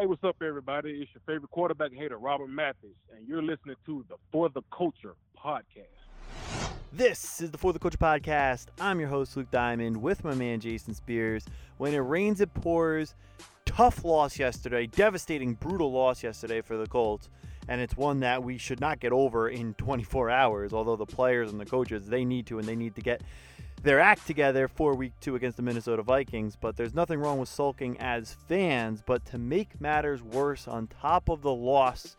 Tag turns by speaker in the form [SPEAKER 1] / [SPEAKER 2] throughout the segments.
[SPEAKER 1] Hey, what's up, everybody? It's your favorite quarterback hater, Robert Mathis, and you're listening to the For the Culture podcast.
[SPEAKER 2] This is the For the Culture podcast. I'm your host, Luke Diamond, with my man, Jason Spears. When it rains, it pours. Tough loss yesterday, devastating, brutal loss yesterday for the Colts. And it's one that we should not get over in 24 hours, although the players and the coaches, they need to, and they need to get their act together for week two against the Minnesota Vikings. But there's nothing wrong with sulking as fans. But to make matters worse, on top of the loss,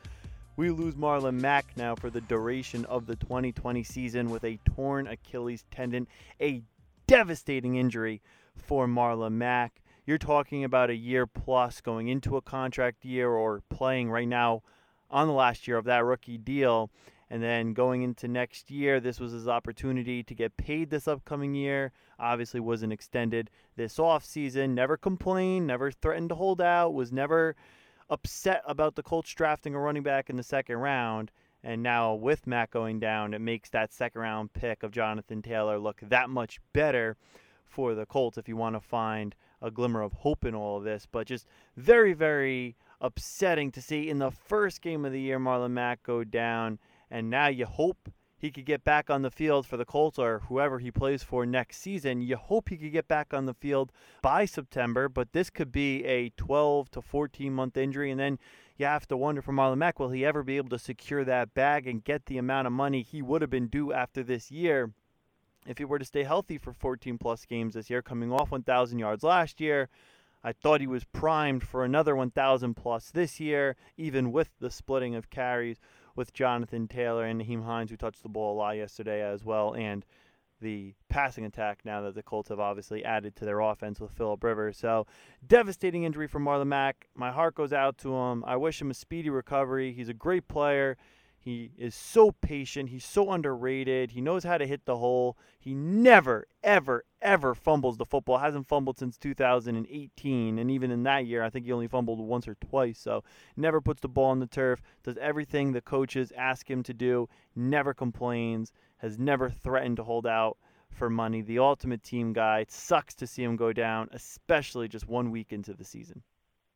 [SPEAKER 2] we lose Marlon Mack now for the duration of the 2020 season with a torn Achilles tendon, a devastating injury for Marlon Mack. You're talking about a year plus going into a contract year or playing right now on the last year of that rookie deal. And then going into next year, this was his opportunity to get paid this upcoming year. Obviously, wasn't extended this off season. Never complained, never threatened to hold out, was never upset about the Colts drafting a running back in the second round. And now with Mack going down, it makes that second round pick of Jonathan Taylor look that much better for the Colts if you want to find a glimmer of hope in all of this. But just very, very upsetting to see in the first game of the year Marlon Mack go down and now you hope he could get back on the field for the Colts or whoever he plays for next season. You hope he could get back on the field by September, but this could be a 12 to 14 month injury. And then you have to wonder for Marlon Mack, will he ever be able to secure that bag and get the amount of money he would have been due after this year if he were to stay healthy for 14 plus games this year, coming off 1,000 yards last year? I thought he was primed for another 1,000 plus this year, even with the splitting of carries with Jonathan Taylor and Nyheim Hines, who touched the ball a lot yesterday as well, and the passing attack now that the Colts have obviously added to their offense with Philip Rivers. So, devastating injury for Marlon Mack. My heart goes out to him. I wish him a speedy recovery. He's a great player. He is so patient. He's so underrated. He knows how to hit the hole. He never, ever, ever fumbles the football. Hasn't fumbled since 2018. And even in that year, I think he only fumbled once or twice. So never puts the ball on the turf. Does everything the coaches ask him to do. Never complains. Has never threatened to hold out for money. The ultimate team guy. It sucks to see him go down, especially just one week into the season.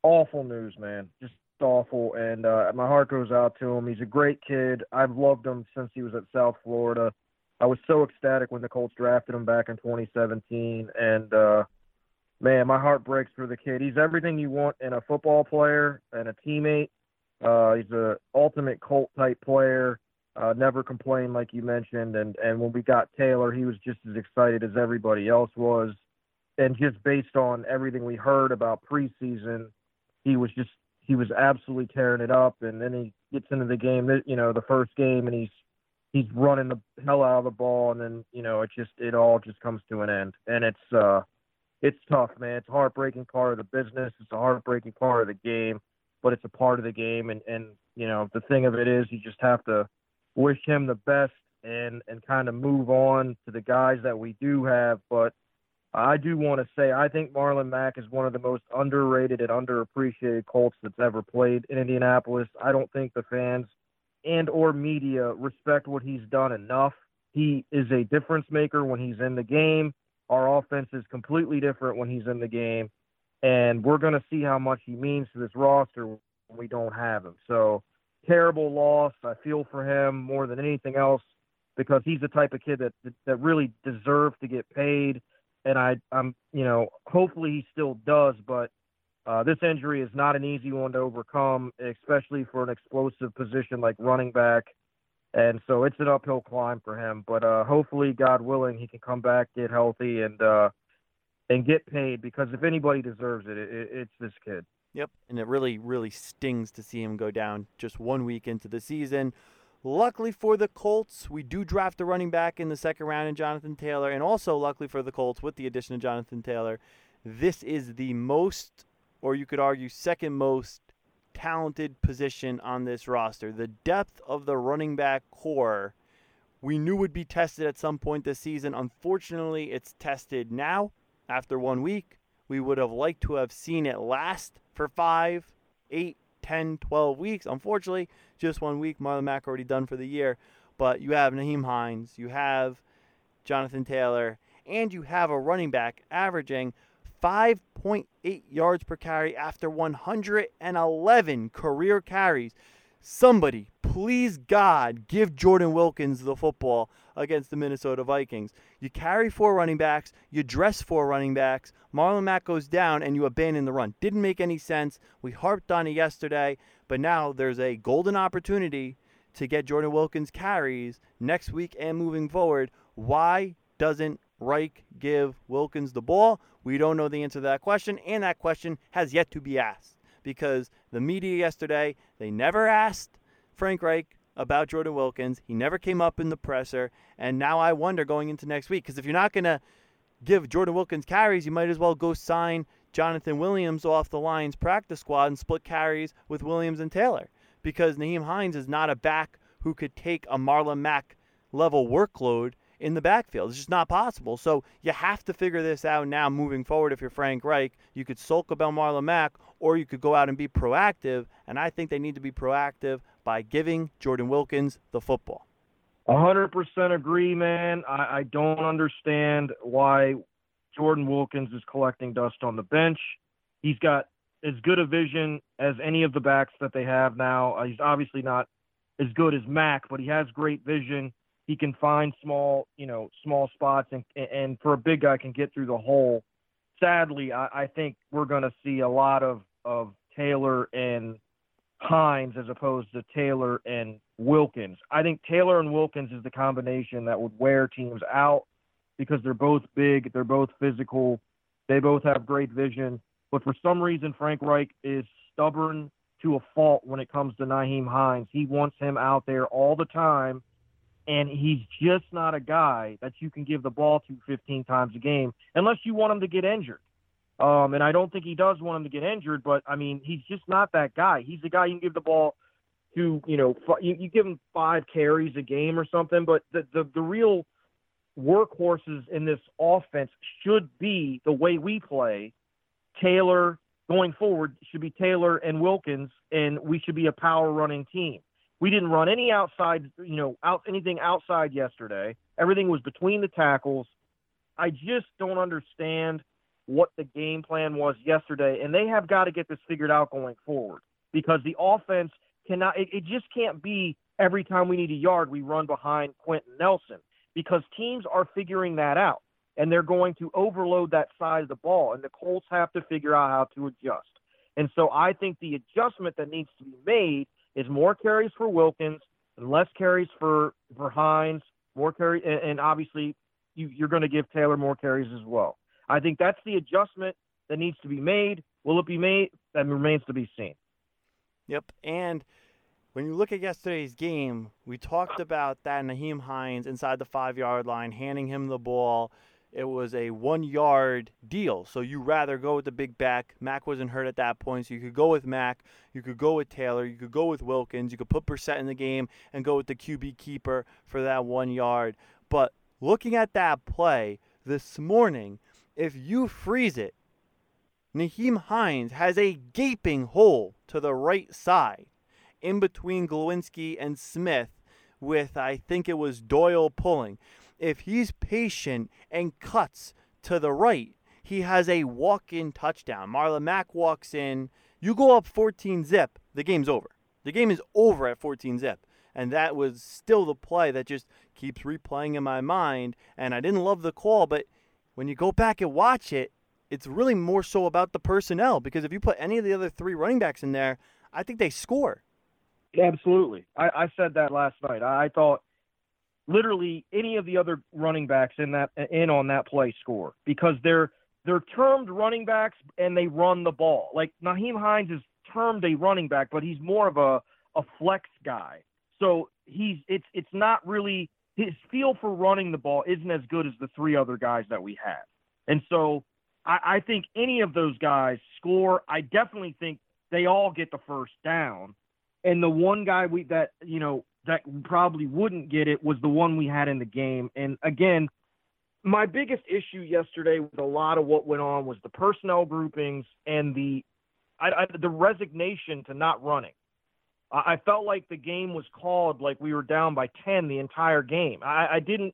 [SPEAKER 3] Awful news, man. Just awful, and uh, my heart goes out to him. He's a great kid. I've loved him since he was at South Florida. I was so ecstatic when the Colts drafted him back in 2017, and uh, man, my heart breaks for the kid. He's everything you want in a football player and a teammate. Uh, he's a ultimate Colt type player. Uh, never complained, like you mentioned, and and when we got Taylor, he was just as excited as everybody else was. And just based on everything we heard about preseason, he was just he was absolutely tearing it up, and then he gets into the game, you know, the first game, and he's he's running the hell out of the ball, and then you know it just it all just comes to an end, and it's uh it's tough, man. It's a heartbreaking part of the business. It's a heartbreaking part of the game, but it's a part of the game, and and you know the thing of it is you just have to wish him the best and and kind of move on to the guys that we do have, but I do want to say I think Marlon Mack is one of the most underrated and underappreciated Colts that's ever played in Indianapolis. I don't think the fans and or media respect what he's done enough. He is a difference maker when he's in the game. Our offense is completely different when he's in the game, and we're going to see how much he means to this roster when we don't have him. So, terrible loss. I feel for him more than anything else because he's the type of kid that that really deserves to get paid and I, I'm, you know, hopefully he still does, but uh, this injury is not an easy one to overcome, especially for an explosive position like running back. And so it's an uphill climb for him, but uh, hopefully, God willing, he can come back, get healthy, and uh, and get paid. Because if anybody deserves it, it, it's this kid.
[SPEAKER 2] Yep, and it really, really stings to see him go down just one week into the season. Luckily for the Colts, we do draft a running back in the second round in Jonathan Taylor. And also, luckily for the Colts, with the addition of Jonathan Taylor, this is the most, or you could argue, second most talented position on this roster. The depth of the running back corps we knew would be tested at some point this season. Unfortunately, it's tested now after one week. We would have liked to have seen it last for five, eight, 10, 12 weeks. Unfortunately, just one week. Marlon Mack already done for the year. But you have Nyheim Hines, you have Jonathan Taylor, and you have a running back averaging 5.8 yards per carry after 111 career carries. Somebody, please God, give Jordan Wilkins the football against the Minnesota Vikings. You carry four running backs, you dress four running backs, Marlon Mack goes down, and you abandon the run. Didn't make any sense. We harped on it yesterday, but now there's a golden opportunity to get Jordan Wilkins carries next week and moving forward. Why doesn't Reich give Wilkins the ball? We don't know the answer to that question, and that question has yet to be asked because the media yesterday, they never asked Frank Reich about Jordan Wilkins. He never came up in the presser. And now I wonder going into next week, because if you're not going to give Jordan Wilkins carries, you might as well go sign Jonathan Williams off the Lions practice squad and split carries with Williams and Taylor. Because Nyheim Hines is not a back who could take a Marlon Mack level workload in the backfield. It's just not possible. So you have to figure this out now moving forward. If you're Frank Reich, you could sulk about Marlon Mack, or you could go out and be proactive. And I think they need to be proactive by giving Jordan Wilkins the football.
[SPEAKER 3] 100% agree, man. I, I don't understand why Jordan Wilkins is collecting dust on the bench. He's got as good a vision as any of the backs that they have now. Uh, he's obviously not as good as Mack, but he has great vision. He can find small, you know, small spots, and and for a big guy, can get through the hole. Sadly, I, I think we're going to see a lot of of Taylor and Hines as opposed to Taylor and Wilkins. I think Taylor and Wilkins is the combination that would wear teams out because they're both big, they're both physical, they both have great vision. But for some reason, Frank Reich is stubborn to a fault when it comes to Nyheim Hines. He wants him out there all the time and he's just not a guy that you can give the ball to 15 times a game unless you want him to get injured. Um, and I don't think he does want him to get injured, but I mean, he's just not that guy. He's the guy you can give the ball to, you know, you, you give him five carries a game or something, but the, the, the real workhorses in this offense should be the way we play. Taylor going forward should be Taylor and Wilkins, and we should be a power running team. We didn't run any outside, you know, out anything outside yesterday. Everything was between the tackles. I just don't understand what the game plan was yesterday, and they have got to get this figured out going forward because the offense cannot. It, it just can't be every time we need a yard we run behind Quenton Nelson because teams are figuring that out and they're going to overload that side of the ball, and the Colts have to figure out how to adjust. And so I think the adjustment that needs to be made is more carries for Wilkins and less carries for for Hines, more carry, and, and obviously you, you're going to give Taylor more carries as well. I think that's the adjustment that needs to be made. Will it be made? That remains to be seen.
[SPEAKER 2] Yep, and when you look at yesterday's game, we talked about that Nyheim Hines inside the five yard line, handing him the ball it was a one yard deal. So you rather go with the big back. Mack wasn't hurt at that point, so you could go with Mack. You could go with Taylor. You could go with Wilkins. You could put Brissett in the game and go with the QB keeper for that one yard. But looking at that play this morning, if you freeze it, Nyheim Hines has a gaping hole to the right side in between Glowinski and Smith with I think it was Doyle pulling if he's patient and cuts to the right, he has a walk in touchdown. Marlon Mack walks in. You go up 14 zip, the game's over. The game is over at 14 zip. And that was still the play that just keeps replaying in my mind. And I didn't love the call, but when you go back and watch it, it's really more so about the personnel because if you put any of the other three running backs in there, I think they score.
[SPEAKER 3] Absolutely. I, I said that last night. I thought literally any of the other running backs in that in on that play score because they're they're termed running backs and they run the ball. Like Nyheim Hines is termed a running back, but he's more of a a flex guy. So he's it's it's not really his feel for running the ball isn't as good as the three other guys that we have. And so I, I think any of those guys score. I definitely think they all get the first down. And the one guy we that you know that probably wouldn't get it was the one we had in the game. And again, my biggest issue yesterday with a lot of what went on was the personnel groupings and the I, I, the resignation to not running. I, felt like the game was called like we were down by ten the entire game. I, I didn't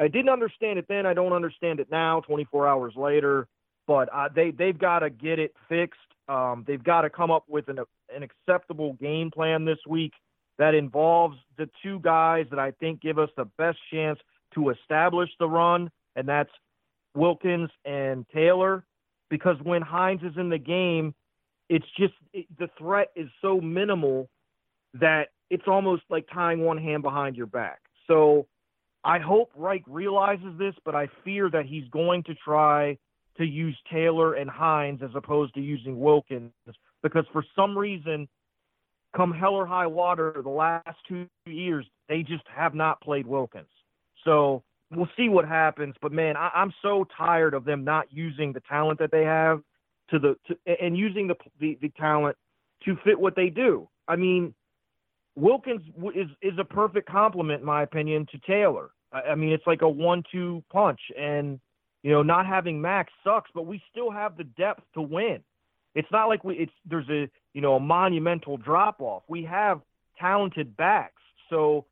[SPEAKER 3] I didn't understand it then. I don't understand it now, 24 hours later. but uh, they they've got to get it fixed. Um, they've got to come up with an an acceptable game plan this week that involves the two guys that I think give us the best chance to establish the run, and that's Wilkins and Taylor. Because when Hines is in the game, it's just it, the threat is so minimal that it's almost like tying one hand behind your back. So I hope Reich realizes this, but I fear that he's going to try to use Taylor and Hines as opposed to using Wilkins because for some reason, come hell or high water, the last two years they just have not played Wilkins. So we'll see what happens. But man, I, I'm so tired of them not using the talent that they have to the to, and using the, the the talent to fit what they do. I mean, Wilkins is is a perfect complement, in my opinion, to Taylor. I, I mean, it's like a one-two punch, and you know, not having Max sucks, but we still have the depth to win. It's not like we it's there's a you know a monumental drop off. We have talented backs, so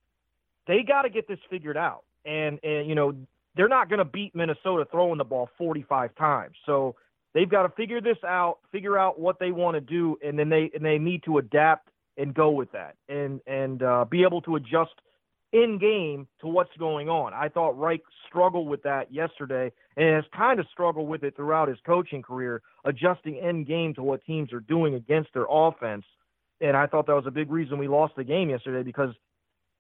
[SPEAKER 3] they got to get this figured out. And and you know they're not going to beat Minnesota throwing the ball 45 times. So they've got to figure this out, figure out what they want to do, and then they and they need to adapt and go with that, and and uh, be able to adjust in game to what's going on. I thought Reich struggled with that yesterday and has kind of struggled with it throughout his coaching career, adjusting in game to what teams are doing against their offense. And I thought that was a big reason we lost the game yesterday because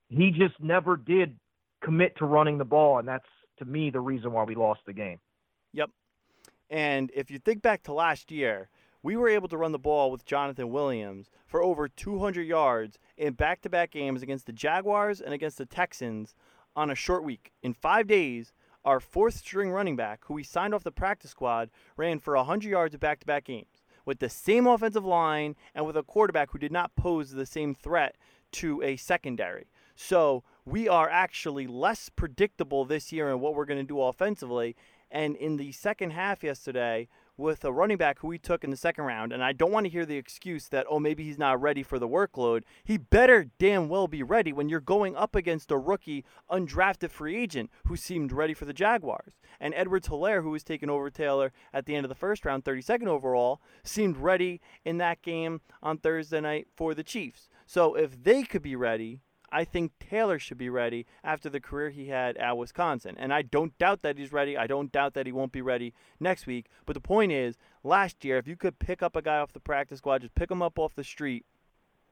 [SPEAKER 3] he just never did commit to running the ball, and that's to me the reason why we lost the game.
[SPEAKER 2] Yep. And if you think back to last year, we were able to run the ball with Jonathan Williams for over 200 yards in back to back games against the Jaguars and against the Texans on a short week. In five days, our fourth string running back, who we signed off the practice squad, ran for 100 yards in back to back games with the same offensive line and with a quarterback who did not pose the same threat to a secondary. So we are actually less predictable this year in what we're going to do offensively. And in the second half yesterday, with a running back who we took in the second round, and I don't want to hear the excuse that, oh, maybe he's not ready for the workload. He better damn well be ready when you're going up against a rookie, undrafted free agent who seemed ready for the Jaguars. And Edwards Helaire, who was taking over Taylor at the end of the first round, 32nd overall, seemed ready in that game on Thursday night for the Chiefs. So if they could be ready, I think Taylor should be ready after the career he had at Wisconsin. And I don't doubt that he's ready. I don't doubt that he won't be ready next week. But the point is, last year, if you could pick up a guy off the practice squad, just pick him up off the street,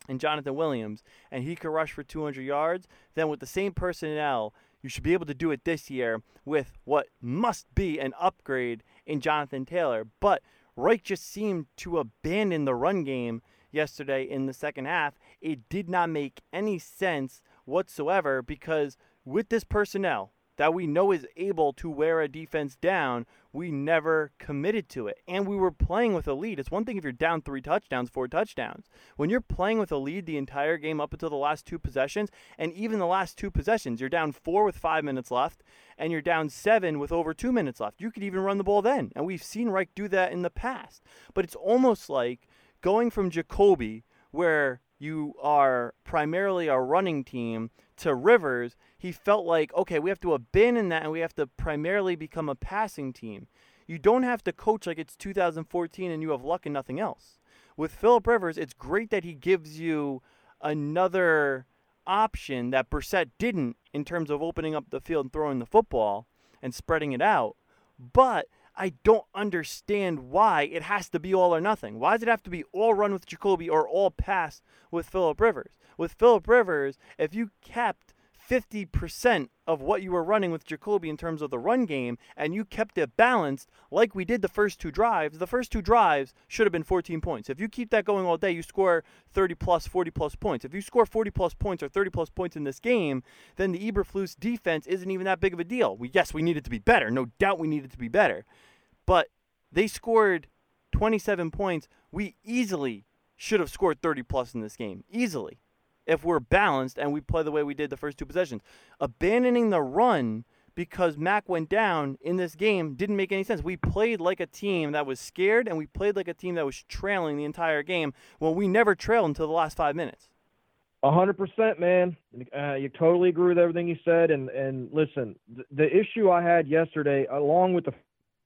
[SPEAKER 2] and Jonathan Williams, and he could rush for 200 yards, then with the same personnel, you should be able to do it this year with what must be an upgrade in Jonathan Taylor. But Reich just seemed to abandon the run game yesterday in the second half, it did not make any sense whatsoever because with this personnel that we know is able to wear a defense down, we never committed to it. And we were playing with a lead. It's one thing if you're down three touchdowns, four touchdowns. When you're playing with a lead the entire game up until the last two possessions, and even the last two possessions, you're down four with five minutes left, and you're down seven with over two minutes left. You could even run the ball then. And we've seen Reich do that in the past. But it's almost like going from Jacoby, where you are primarily a running team, to Rivers, he felt like, okay, we have to abandon that and we have to primarily become a passing team. You don't have to coach like it's 2014 and you have Luck and nothing else. With Philip Rivers, it's great that he gives you another option that Brissett didn't in terms of opening up the field and throwing the football and spreading it out. But I don't understand why it has to be all or nothing. Why does it have to be all run with Jacoby or all pass with Philip Rivers? With Philip Rivers, if you kept 50% of what you were running with Jacoby in terms of the run game and you kept it balanced like we did the first two drives, the first two drives should have been 14 points. If you keep that going all day, you score 30 plus, 40 plus points. If you score 40 plus points or 30 plus points in this game, then the Eberflus defense isn't even that big of a deal. We, yes, we needed it to be better. No doubt we needed it to be better. But they scored 27 points. We easily should have scored 30 plus in this game. Easily if we're balanced and we play the way we did the first two possessions. Abandoning the run because Mack went down in this game didn't make any sense. We played like a team that was scared and we played like a team that was trailing the entire game when we never trailed until the last five minutes.
[SPEAKER 3] A hundred percent, man. Uh, you totally agree with everything you said. And and listen, the, the issue I had yesterday, along with the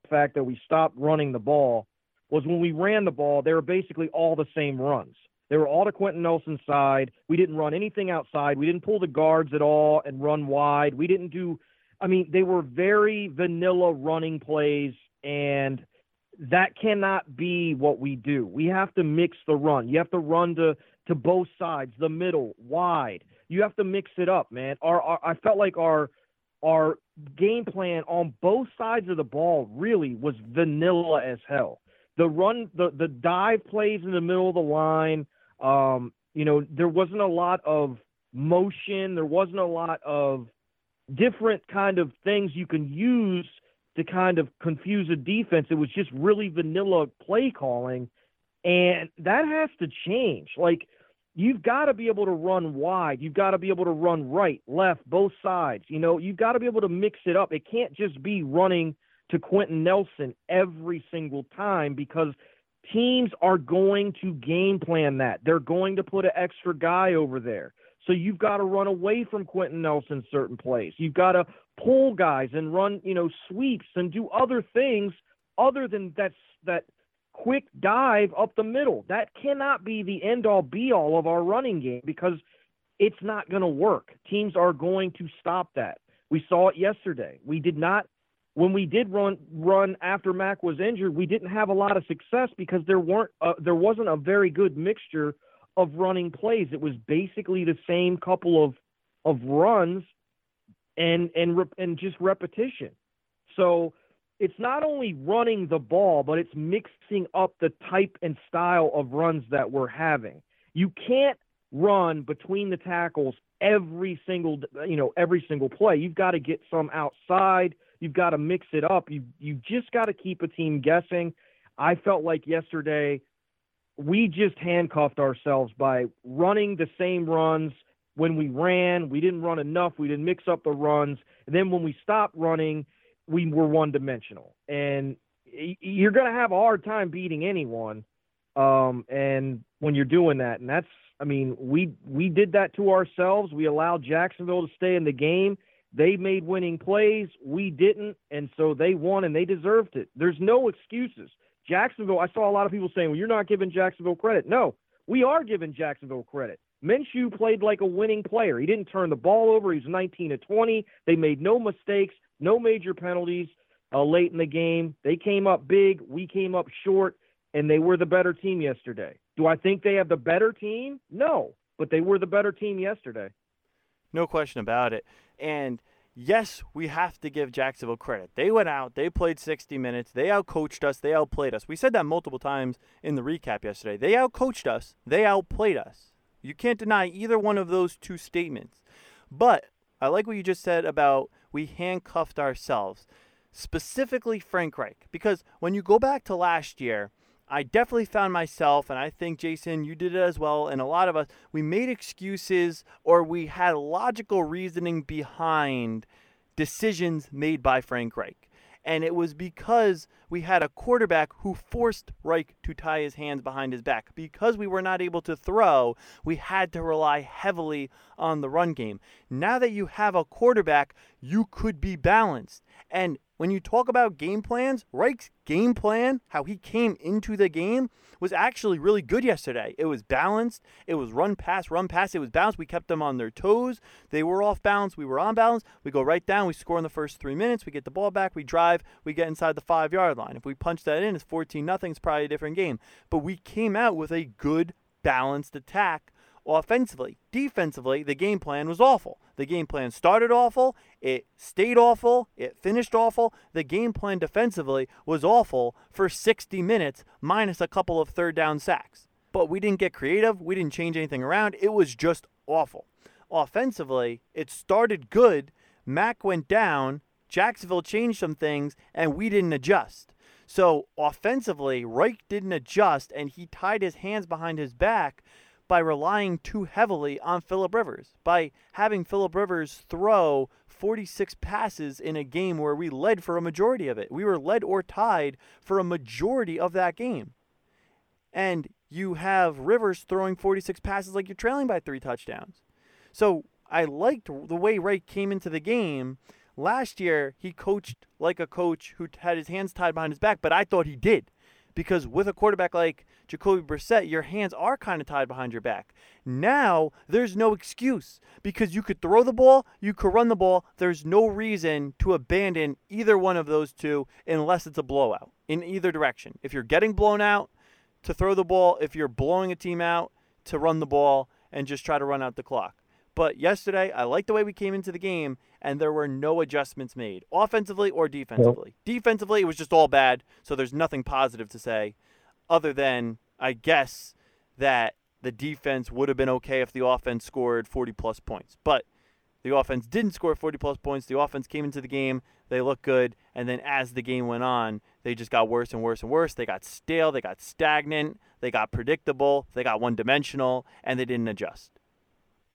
[SPEAKER 3] fact that we stopped running the ball was when we ran the ball, they were basically all the same runs. They were all to Quenton Nelson's side. We didn't run anything outside. We didn't pull the guards at all and run wide. We didn't do, I mean, they were very vanilla running plays, and that cannot be what we do. We have to mix the run. You have to run to, to both sides, the middle, wide. You have to mix it up, man. Our, our I felt like our our game plan on both sides of the ball really was vanilla as hell. The run, the the dive plays in the middle of the line. Um, you know, there wasn't a lot of motion. There wasn't a lot of different kind of things you can use to kind of confuse a defense. It was just really vanilla play calling, and that has to change. Like you've got to be able to run wide. You've got to be able to run right, left, both sides. You know, you've got to be able to mix it up. It can't just be running to Quenton Nelson every single time because teams are going to game plan that. They're going to put an extra guy over there. So you've got to run away from Quenton Nelson certain plays. You've got to pull guys and run, you know, sweeps and do other things other than that that quick dive up the middle. That cannot be the end all be all of our running game because it's not going to work. Teams are going to stop that. We saw it yesterday. We did not when we did run run after Mack was injured, we didn't have a lot of success because there weren't uh, there wasn't a very good mixture of running plays. It was basically the same couple of of runs and and and just repetition. So it's not only running the ball, but it's mixing up the type and style of runs that we're having. You can't run between the tackles every single you know every single play. You've got to get some outside. You've got to mix it up. You you just got to keep a team guessing. I felt like yesterday we just handcuffed ourselves by running the same runs when we ran. We didn't run enough. We didn't mix up the runs. And then when we stopped running, we were one dimensional, and you're going to have a hard time beating anyone. Um, and when you're doing that, and that's, I mean, we we did that to ourselves. We allowed Jacksonville to stay in the game. They made winning plays. We didn't, and so they won, and they deserved it. There's no excuses. Jacksonville. I saw a lot of people saying, "Well, you're not giving Jacksonville credit." No, we are giving Jacksonville credit. Minshew played like a winning player. He didn't turn the ball over. He was 19 to 20. They made no mistakes no major penalties uh, late in the game. They came up big. We came up short, and they were the better team yesterday. Do I think they have the better team? No, but they were the better team yesterday.
[SPEAKER 2] No question about it. And yes, we have to give Jacksonville credit. They went out, they played 60 minutes, they outcoached us, they outplayed us. We said that multiple times in the recap yesterday. They outcoached us, they outplayed us. You can't deny either one of those two statements. But I like what you just said about we handcuffed ourselves, specifically Frank Reich. Because when you go back to last year, I definitely found myself, and I think Jason, you did it as well, and a lot of us, we made excuses or we had logical reasoning behind decisions made by Frank Reich. And it was because we had a quarterback who forced Reich to tie his hands behind his back. Because we were not able to throw, we had to rely heavily on the run game. Now that you have a quarterback, you could be balanced. And when you talk about game plans, Reich's game plan, how he came into the game, was actually really good yesterday. It was balanced. It was run pass, run pass. It was balanced. We kept them on their toes. They were off balance. We were on balance. We go right down. We score in the first three minutes. We get the ball back. We drive. We get inside the five yard line. If we punch that in, it's 14 nothing. It's probably a different game. But we came out with a good, balanced attack offensively. Defensively, the game plan was awful. The game plan started awful, it stayed awful, it finished awful. The game plan defensively was awful for 60 minutes, minus a couple of third down sacks. But we didn't get creative, we didn't change anything around. It was just awful. Offensively, it started good. Mack went down, Jacksonville changed some things, and we didn't adjust. So offensively, Reich didn't adjust, and he tied his hands behind his back by relying too heavily on Philip Rivers, by having Philip Rivers throw 46 passes in a game where we led for a majority of it. We were led or tied for a majority of that game. And you have Rivers throwing 46 passes like you're trailing by three touchdowns. So I liked the way Ray came into the game last year he coached like a coach who had his hands tied behind his back, but I thought he did. Because with a quarterback like Jacoby Brissett, your hands are kind of tied behind your back. Now, there's no excuse because you could throw the ball, you could run the ball. There's no reason to abandon either one of those two unless it's a blowout in either direction. If you're getting blown out, to throw the ball, if you're blowing a team out, to run the ball and just try to run out the clock. But yesterday, I liked the way we came into the game, and there were no adjustments made, offensively or defensively. Nope. Defensively, it was just all bad, so there's nothing positive to say, other than, I guess, that the defense would have been okay if the offense scored 40 plus points. But the offense didn't score 40 plus points. The offense came into the game, they looked good, and then as the game went on, they just got worse and worse and worse. They got stale, they got stagnant, they got predictable, they got one dimensional, and they didn't adjust.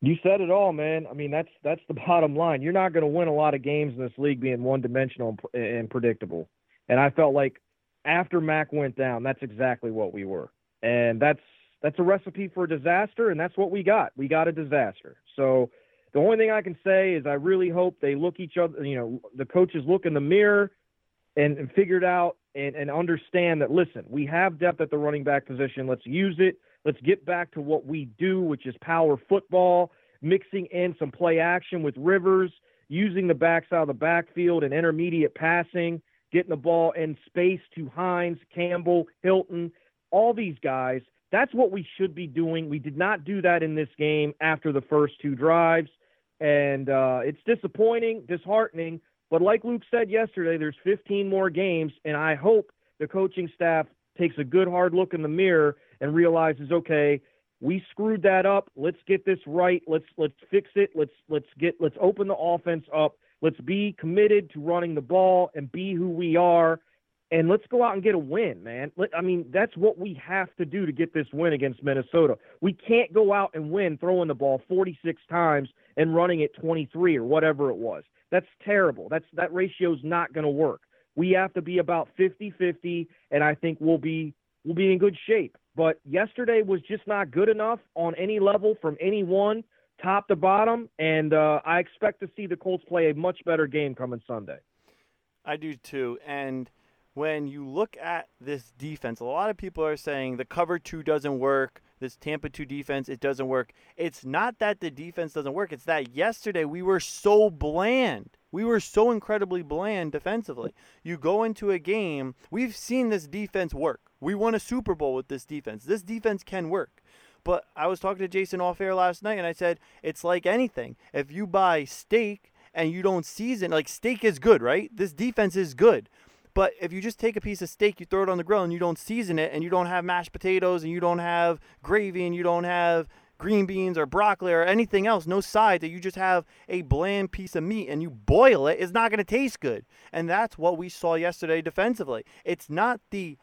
[SPEAKER 3] You said it all, man. I mean, that's that's the bottom line. You're not going to win a lot of games in this league being one-dimensional and predictable. And I felt like after Mack went down, that's exactly what we were. And that's that's a recipe for disaster, and that's what we got. We got a disaster. So the only thing I can say is I really hope they look each other. You know, the coaches look in the mirror and, and figure it out and, and understand that. Listen, we have depth at the running back position. Let's use it. Let's get back to what we do, which is power football, mixing in some play action with Rivers, using the backside of the backfield and intermediate passing, getting the ball in space to Hines, Campbell, Hilton, all these guys. That's what we should be doing. We did not do that in this game after the first two drives. And uh, it's disappointing, disheartening. But like Luke said yesterday, there's 15 more games, and I hope the coaching staff takes a good hard look in the mirror and realizes, okay, we screwed that up. Let's get this right. Let's let's fix it. Let's let's get let's open the offense up. Let's be committed to running the ball and be who we are. And let's go out and get a win, man. I mean, that's what we have to do to get this win against Minnesota. We can't go out and win throwing the ball 46 times and running it 23 or whatever it was. That's terrible. That's that ratio's not going to work. We have to be about 50-50 and I think we'll be we'll be in good shape. But yesterday was just not good enough on any level from anyone, top to bottom, and uh, I expect to see the Colts play a much better game coming Sunday.
[SPEAKER 2] I do too. And when you look at this defense, a lot of people are saying the cover two doesn't work. This Tampa 2 defense, it doesn't work. It's not that the defense doesn't work, it's that yesterday we were so bland. We were so incredibly bland defensively. You go into a game, we've seen this defense work. We won a Super Bowl with this defense. This defense can work. But I was talking to Jason off air last night and I said, it's like anything. If you buy steak and you don't season, like steak is good, right? This defense is good. But if you just take a piece of steak, you throw it on the grill and you don't season it and you don't have mashed potatoes and you don't have gravy and you don't have green beans or broccoli or anything else, no sides, that you just have a bland piece of meat and you boil it, it's not going to taste good. And that's what we saw yesterday defensively. It's not the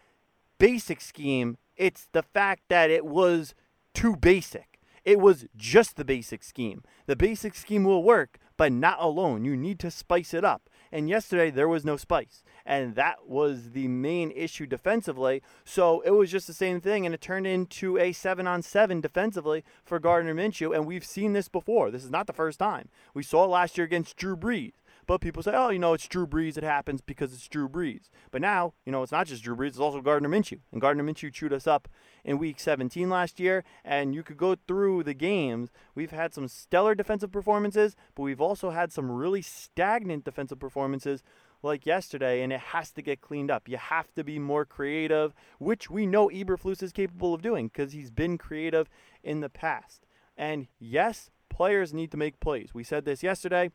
[SPEAKER 2] basic scheme, it's the fact that it was too basic. It was just the basic scheme. The basic scheme will work, but not alone. You need to spice it up. And yesterday, there was no spice. And that was the main issue defensively. So it was just the same thing, and it turned into a seven on seven defensively for Gardner Minshew. And we've seen this before. This is not the first time. We saw it last year against Drew Brees. But people say, oh, you know, it's Drew Brees. It happens because it's Drew Brees. But now, you know, it's not just Drew Brees. It's also Gardner Minshew. And Gardner Minshew chewed us up in Week 17 last year. And you could go through the games. We've had some stellar defensive performances, but we've also had some really stagnant defensive performances like yesterday, and it has to get cleaned up. You have to be more creative, which we know Eberflus is capable of doing because he's been creative in the past. And yes, players need to make plays. We said this yesterday.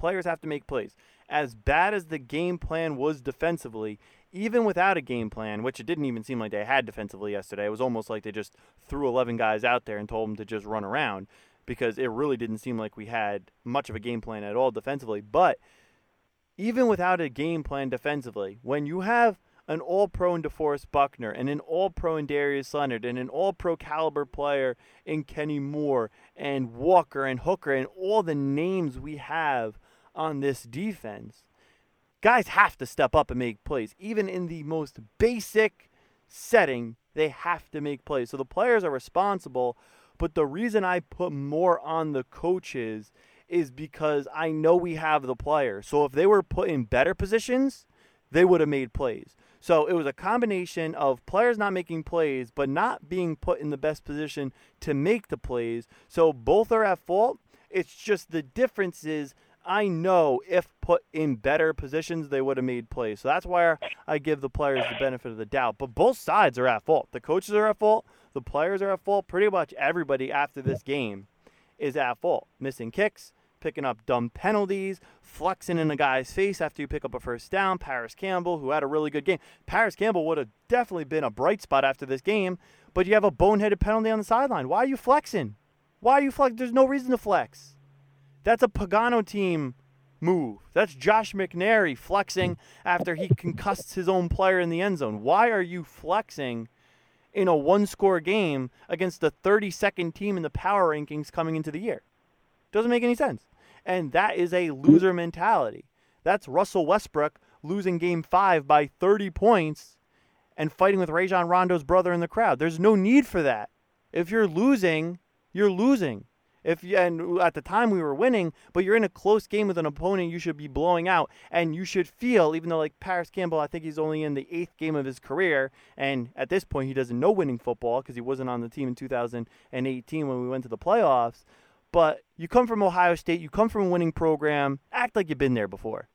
[SPEAKER 2] Players have to make plays. As bad as the game plan was defensively, even without a game plan, which it didn't even seem like they had defensively yesterday, it was almost like they just threw 11 guys out there and told them to just run around because it really didn't seem like we had much of a game plan at all defensively. But even without a game plan defensively, when you have an all pro in DeForest Buckner and an all pro in Darius Leonard and an all pro caliber player in Kenny Moore and Walker and Hooker and all the names we have on this defense, guys have to step up and make plays. Even in the most basic setting, they have to make plays. So the players are responsible, but the reason I put more on the coaches is because I know we have the players. So if they were put in better positions, they would have made plays. So it was a combination of players not making plays, but not being put in the best position to make the plays. So both are at fault. It's just the difference is I know if put in better positions, they would have made plays. So that's why I give the players the benefit of the doubt. But both sides are at fault. The coaches are at fault. The players are at fault. Pretty much everybody after this game is at fault. Missing kicks, picking up dumb penalties, flexing in a guy's face after you pick up a first down. Parris Campbell, who had a really good game. Parris Campbell would have definitely been a bright spot after this game, but you have a boneheaded penalty on the sideline. Why are you flexing? Why are you flex? There's no reason to flex. That's a Pagano team move. That's Josh McNary flexing after he concussed his own player in the end zone. Why are you flexing in a one score game against the 32nd team in the power rankings coming into the year? Doesn't make any sense. And that is a loser mentality. That's Russell Westbrook losing game five by 30 points and fighting with Rajon Rondo's brother in the crowd. There's no need for that. If you're losing, you're losing. If you, and at the time we were winning, but you're in a close game with an opponent you should be blowing out, and you should feel, even though like Parris Campbell, I think he's only in the eighth game of his career, and at this point he doesn't know winning football because he wasn't on the team in 2018 when we went to the playoffs. But you come from Ohio State, you come from a winning program, act like you've been there before.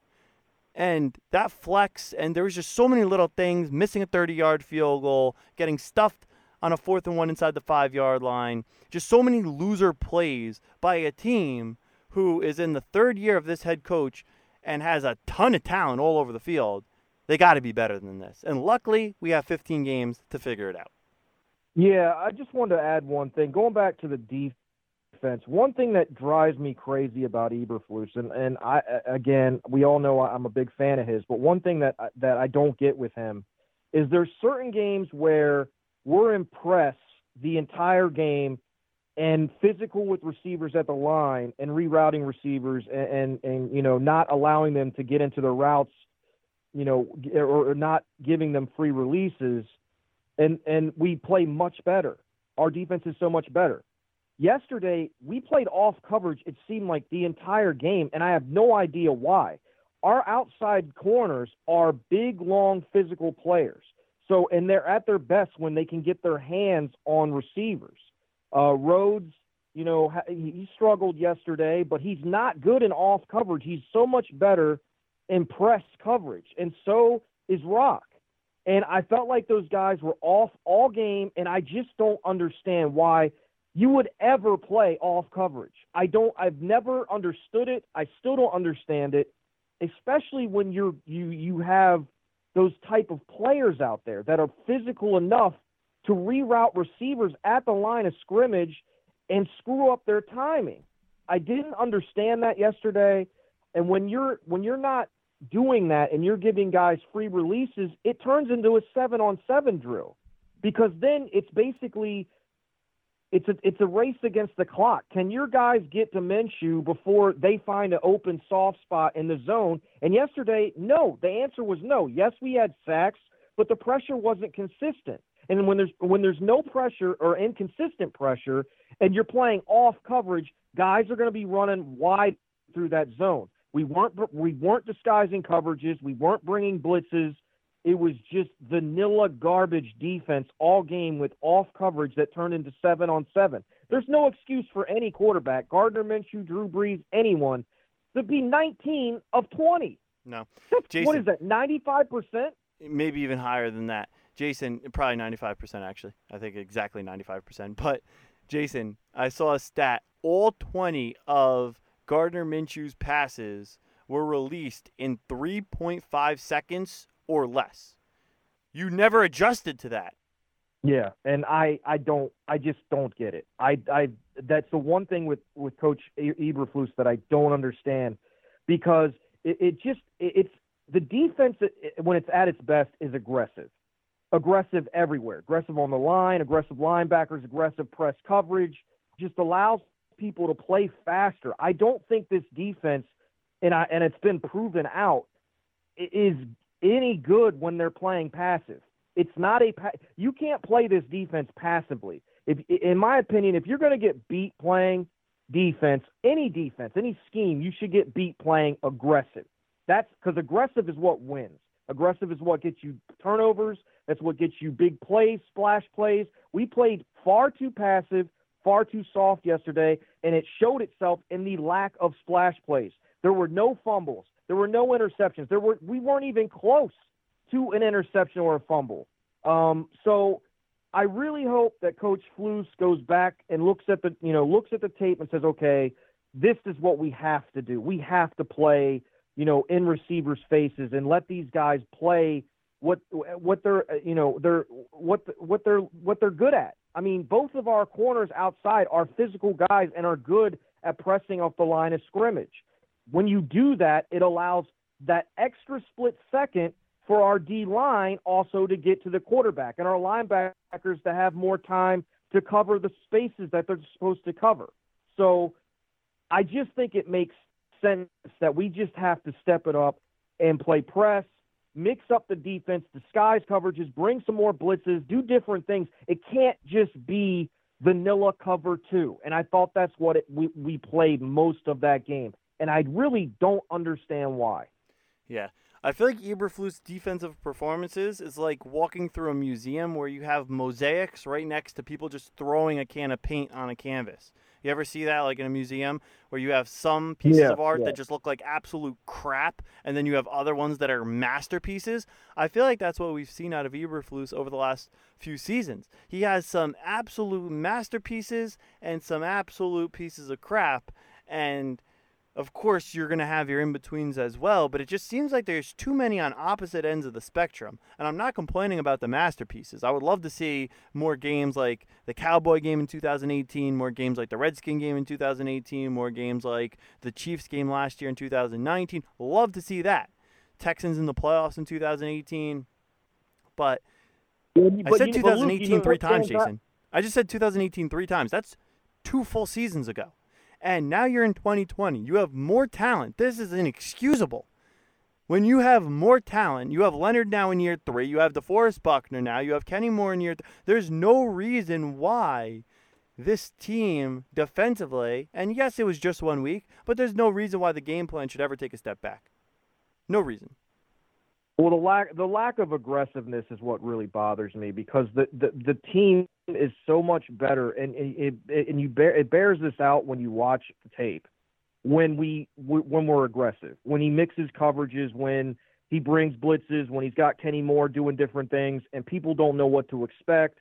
[SPEAKER 2] And that flex, and there was just so many little things missing a 30 yard field goal, getting stuffed on a fourth and one inside the five yard line. Just so many loser plays by a team who is in the third year of this head coach and has a ton of talent all over the field. They got to be better than this. And luckily, we have 15 games to figure it out.
[SPEAKER 3] Yeah, I just wanted to add one thing. Going back to the defense. One thing that drives me crazy about Eberflus, and, and I again, we all know I'm a big fan of his, but one thing that that I don't get with him is there's certain games where we're impressed the entire game and physical with receivers at the line and rerouting receivers and, and, and you know not allowing them to get into their routes you know or, or not giving them free releases and and we play much better our defense is so much better Yesterday, we played off coverage, it seemed like the entire game, and I have no idea why. Our outside corners are big, long, physical players. So, and they're at their best when they can get their hands on receivers. Uh, Rhodes, you know, he struggled yesterday, but he's not good in off coverage. He's so much better in press coverage, and so is Rock. And I felt like those guys were off all game, and I just don't understand why you would ever play off coverage. I don't I've never understood it. I still don't understand it, especially when you're you you have those type of players out there that are physical enough to reroute receivers at the line of scrimmage and screw up their timing. I didn't understand that yesterday. And when you're when you're not doing that and you're giving guys free releases, it turns into a seven on seven drill. Because then it's basically it's a it's a race against the clock. Can your guys get to Minshew before they find an open soft spot in the zone? And yesterday, no. The answer was no. Yes, we had sacks, but the pressure wasn't consistent. And when there's when there's no pressure or inconsistent pressure, and you're playing off coverage, guys are going to be running wide through that zone. We weren't we weren't disguising coverages. We weren't bringing blitzes. It was just vanilla garbage defense all game with off coverage that turned into seven on seven. There's no excuse for any quarterback, Gardner Minshew, Drew Brees, anyone, to be 19 of 20.
[SPEAKER 2] No.
[SPEAKER 3] Jason, what is that, 95%?
[SPEAKER 2] Maybe even higher than that. Jason, probably 95% actually. I think exactly 95%. But Jason, I saw a stat. All 20 of Gardner Minshew's passes were released in 3.5 seconds or less. You never adjusted to that.
[SPEAKER 3] Yeah, and I I don't I just don't get it. I I that's the one thing with with Coach Eberflus that I don't understand because it, it just it, it's the defense when it's at its best is aggressive, aggressive everywhere, aggressive on the line, aggressive linebackers, aggressive press coverage, just allows people to play faster. I don't think this defense, and I and it's been proven out, is any good when they're playing passive. It's not a you can't play this defense passively. If in my opinion, if you're going to get beat playing defense, any defense, any scheme, you should get beat playing aggressive. That's because aggressive is what wins. Aggressive is what gets you turnovers. That's what gets you big plays, splash plays. We played far too passive, far too soft yesterday, and it showed itself in the lack of splash plays. There were no fumbles. There were no interceptions. There were we weren't even close to an interception or a fumble. Um, so I really hope that Coach Flus goes back and looks at the you know looks at the tape and says, okay, this is what we have to do. We have to play you know in receivers' faces and let these guys play what what they're you know they're what what they're what they're good at. I mean, both of our corners outside are physical guys and are good at pressing off the line of scrimmage. When you do that, it allows that extra split second for our D line also to get to the quarterback and our linebackers to have more time to cover the spaces that they're supposed to cover. So I just think it makes sense that we just have to step it up and play press, mix up the defense, disguise coverages, bring some more blitzes, do different things. It can't just be vanilla cover two. And I thought that's what it, we, we played most of that game and I really don't understand why.
[SPEAKER 2] Yeah. I feel like Eberflus' defensive performances is like walking through a museum where you have mosaics right next to people just throwing a can of paint on a canvas. You ever see that like in a museum where you have some pieces
[SPEAKER 3] yeah,
[SPEAKER 2] of art
[SPEAKER 3] yeah.
[SPEAKER 2] that just look like absolute crap and then you have other ones that are masterpieces? I feel like that's what we've seen out of Eberflus over the last few seasons. He has some absolute masterpieces and some absolute pieces of crap and – of course, you're going to have your in betweens as well, but it just seems like there's too many on opposite ends of the spectrum. And I'm not complaining about the masterpieces. I would love to see more games like the Cowboy game in 2018, more games like the Redskin game in 2018, more games like the Chiefs game last year in 2019. Love to see that. Texans in the playoffs in 2018. But,
[SPEAKER 3] but
[SPEAKER 2] I said
[SPEAKER 3] you,
[SPEAKER 2] 2018
[SPEAKER 3] you know,
[SPEAKER 2] three times, Jason. I just said 2018 three times. That's two full seasons ago and now you're in 2020. You have more talent. This is inexcusable. When you have more talent, you have Leonard now in year three, you have DeForest Buckner now, you have Kenny Moore in year th- There's no reason why this team defensively, and yes, it was just one week, but there's no reason why the game plan should ever take a step back. No reason.
[SPEAKER 3] Well, the lack the lack of aggressiveness is what really bothers me because the the, the team is so much better, and it, it and you bear it bears this out when you watch the tape. When we when we're aggressive, when he mixes coverages, when he brings blitzes, when he's got Kenny Moore doing different things, and people don't know what to expect.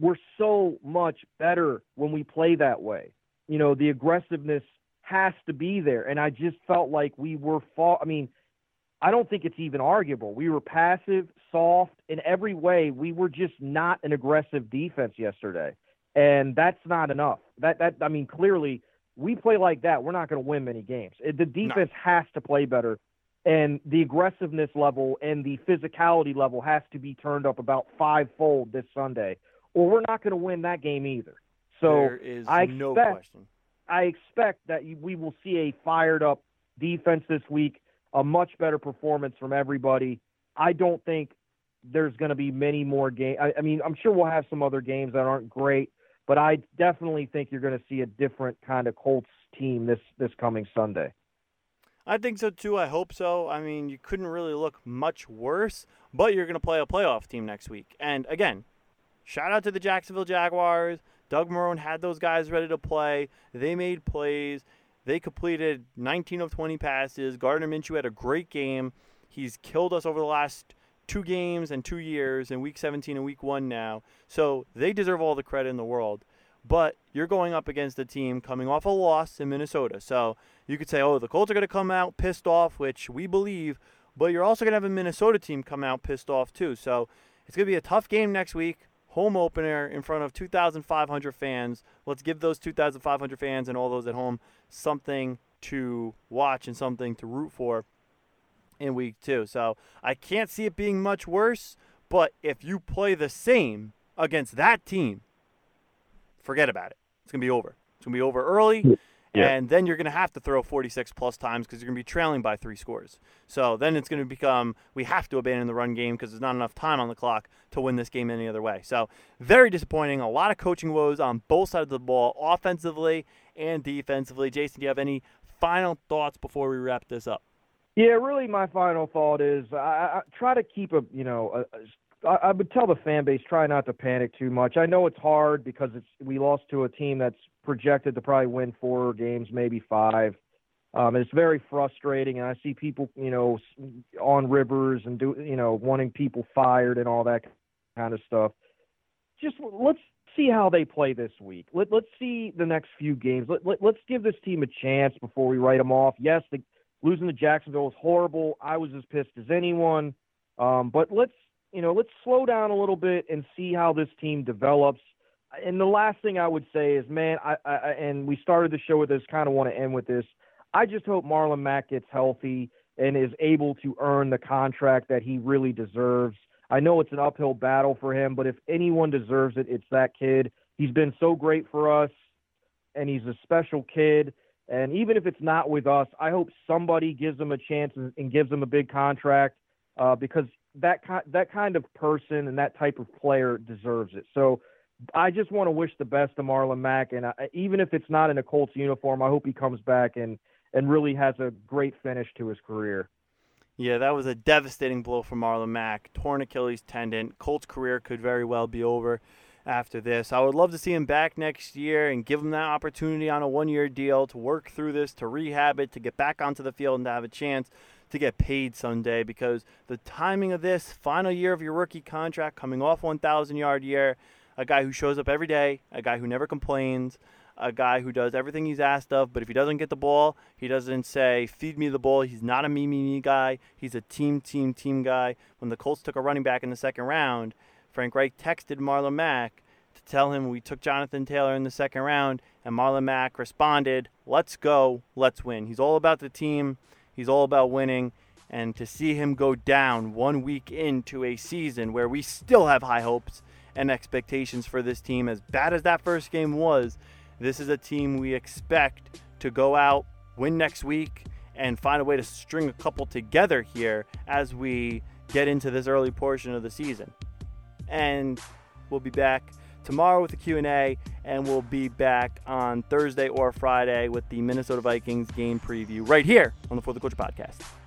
[SPEAKER 3] We're so much better when we play that way. You know, the aggressiveness has to be there, and I just felt like we were far. I mean I don't think it's even arguable. We were passive, soft in every way. We were just not an aggressive defense yesterday, and that's not enough. That that I mean, clearly we play like that, we're not going to win many games. The defense no. has to play better, and the aggressiveness level and the physicality level has to be turned up about fivefold this Sunday, or we're not going to win that game either. So
[SPEAKER 2] there is
[SPEAKER 3] I
[SPEAKER 2] no
[SPEAKER 3] expect,
[SPEAKER 2] question.
[SPEAKER 3] I expect that we will see a fired up defense this week a much better performance from everybody. I don't think there's going to be many more games. I, I, mean, I'm sure we'll have some other games that aren't great, but I definitely think you're going to see a different kind of Colts team this this coming Sunday.
[SPEAKER 2] I think so too. I hope so. I mean, you couldn't really look much worse, but you're going to play a playoff team next week. And again, shout out to the Jacksonville Jaguars. Doug Marrone had those guys ready to play. They made plays. They completed 19 of 20 passes. Gardner Minshew had a great game. He's killed us over the last two games and two years in week 17 and week one now. So they deserve all the credit in the world. But you're going up against a team coming off a loss in Minnesota. So you could say, oh, the Colts are going to come out pissed off, which we believe. But you're also going to have a Minnesota team come out pissed off, too. So it's going to be a tough game next week home opener in front of 2,500 fans. Let's give those 2,500 fans and all those at home something to watch and something to root for in week two. So I can't see it being much worse, but if you play the same against that team, forget about it. It's going to be over. It's going to be over early. Yeah. And then you're going to have to throw 46 plus times because you're going to be trailing by three scores. So then it's going to become we have to abandon the run game because there's not enough time on the clock to win this game any other way. So very disappointing. A lot of coaching woes on both sides of the ball, offensively and defensively. Jason, do you have any final thoughts before we wrap this up?
[SPEAKER 3] Yeah, really, my final thought is I, I try to keep a you know a, I would tell the fan base try not to panic too much. I know it's hard because it's we lost to a team that's projected to probably win four games, maybe five. Um, it's very frustrating, and I see people, you know, on Rivers and do, you know, wanting people fired and all that kind of stuff. Just let's see how they play this week. Let let's see the next few games. Let, let let's give this team a chance before we write them off. Yes, the, losing to Jacksonville was horrible. I was as pissed as anyone. Um, but let's you know, let's slow down a little bit and see how this team develops. And the last thing I would say is, man, I, I and we started the show with this, kind of want to end with this. I just hope Marlon Mack gets healthy and is able to earn the contract that he really deserves. I know it's an uphill battle for him, but if anyone deserves it, it's that kid. He's been so great for us, and he's a special kid. And even if it's not with us, I hope somebody gives him a chance and, gives him a big contract uh, because that kind that kind of person and that type of player deserves it. So I just want to wish the best to Marlon Mack, and I, even if it's not in a Colts uniform, I hope he comes back and and really has a great finish to his career.
[SPEAKER 2] Yeah, that was a devastating blow for Marlon Mack. Torn Achilles tendon. Colts' career could very well be over after this. I would love to see him back next year and give him that opportunity on a one year deal to work through this, to rehab it, to get back onto the field and to have a chance to get paid someday because the timing of this final year of your rookie contract coming off 1,000 yard year, a guy who shows up every day, a guy who never complains, a guy who does everything he's asked of, but if he doesn't get the ball, he doesn't say, feed me the ball. He's not a me, me, me guy. He's a team, team, team guy. When the Colts took a running back in the second round, Frank Reich texted Marlon Mack to tell him we took Jonathan Taylor in the second round, and Marlon Mack responded, let's go, let's win. He's all about the team. He's all about winning. And to see him go down one week into a season where we still have high hopes and expectations for this team, as bad as that first game was, this is a team we expect to go out, win next week, and find a way to string a couple together here as we get into this early portion of the season. And we'll be back tomorrow with the Q&A and we'll be back on Thursday or Friday with the Minnesota Vikings game preview right here on the For the Culture podcast.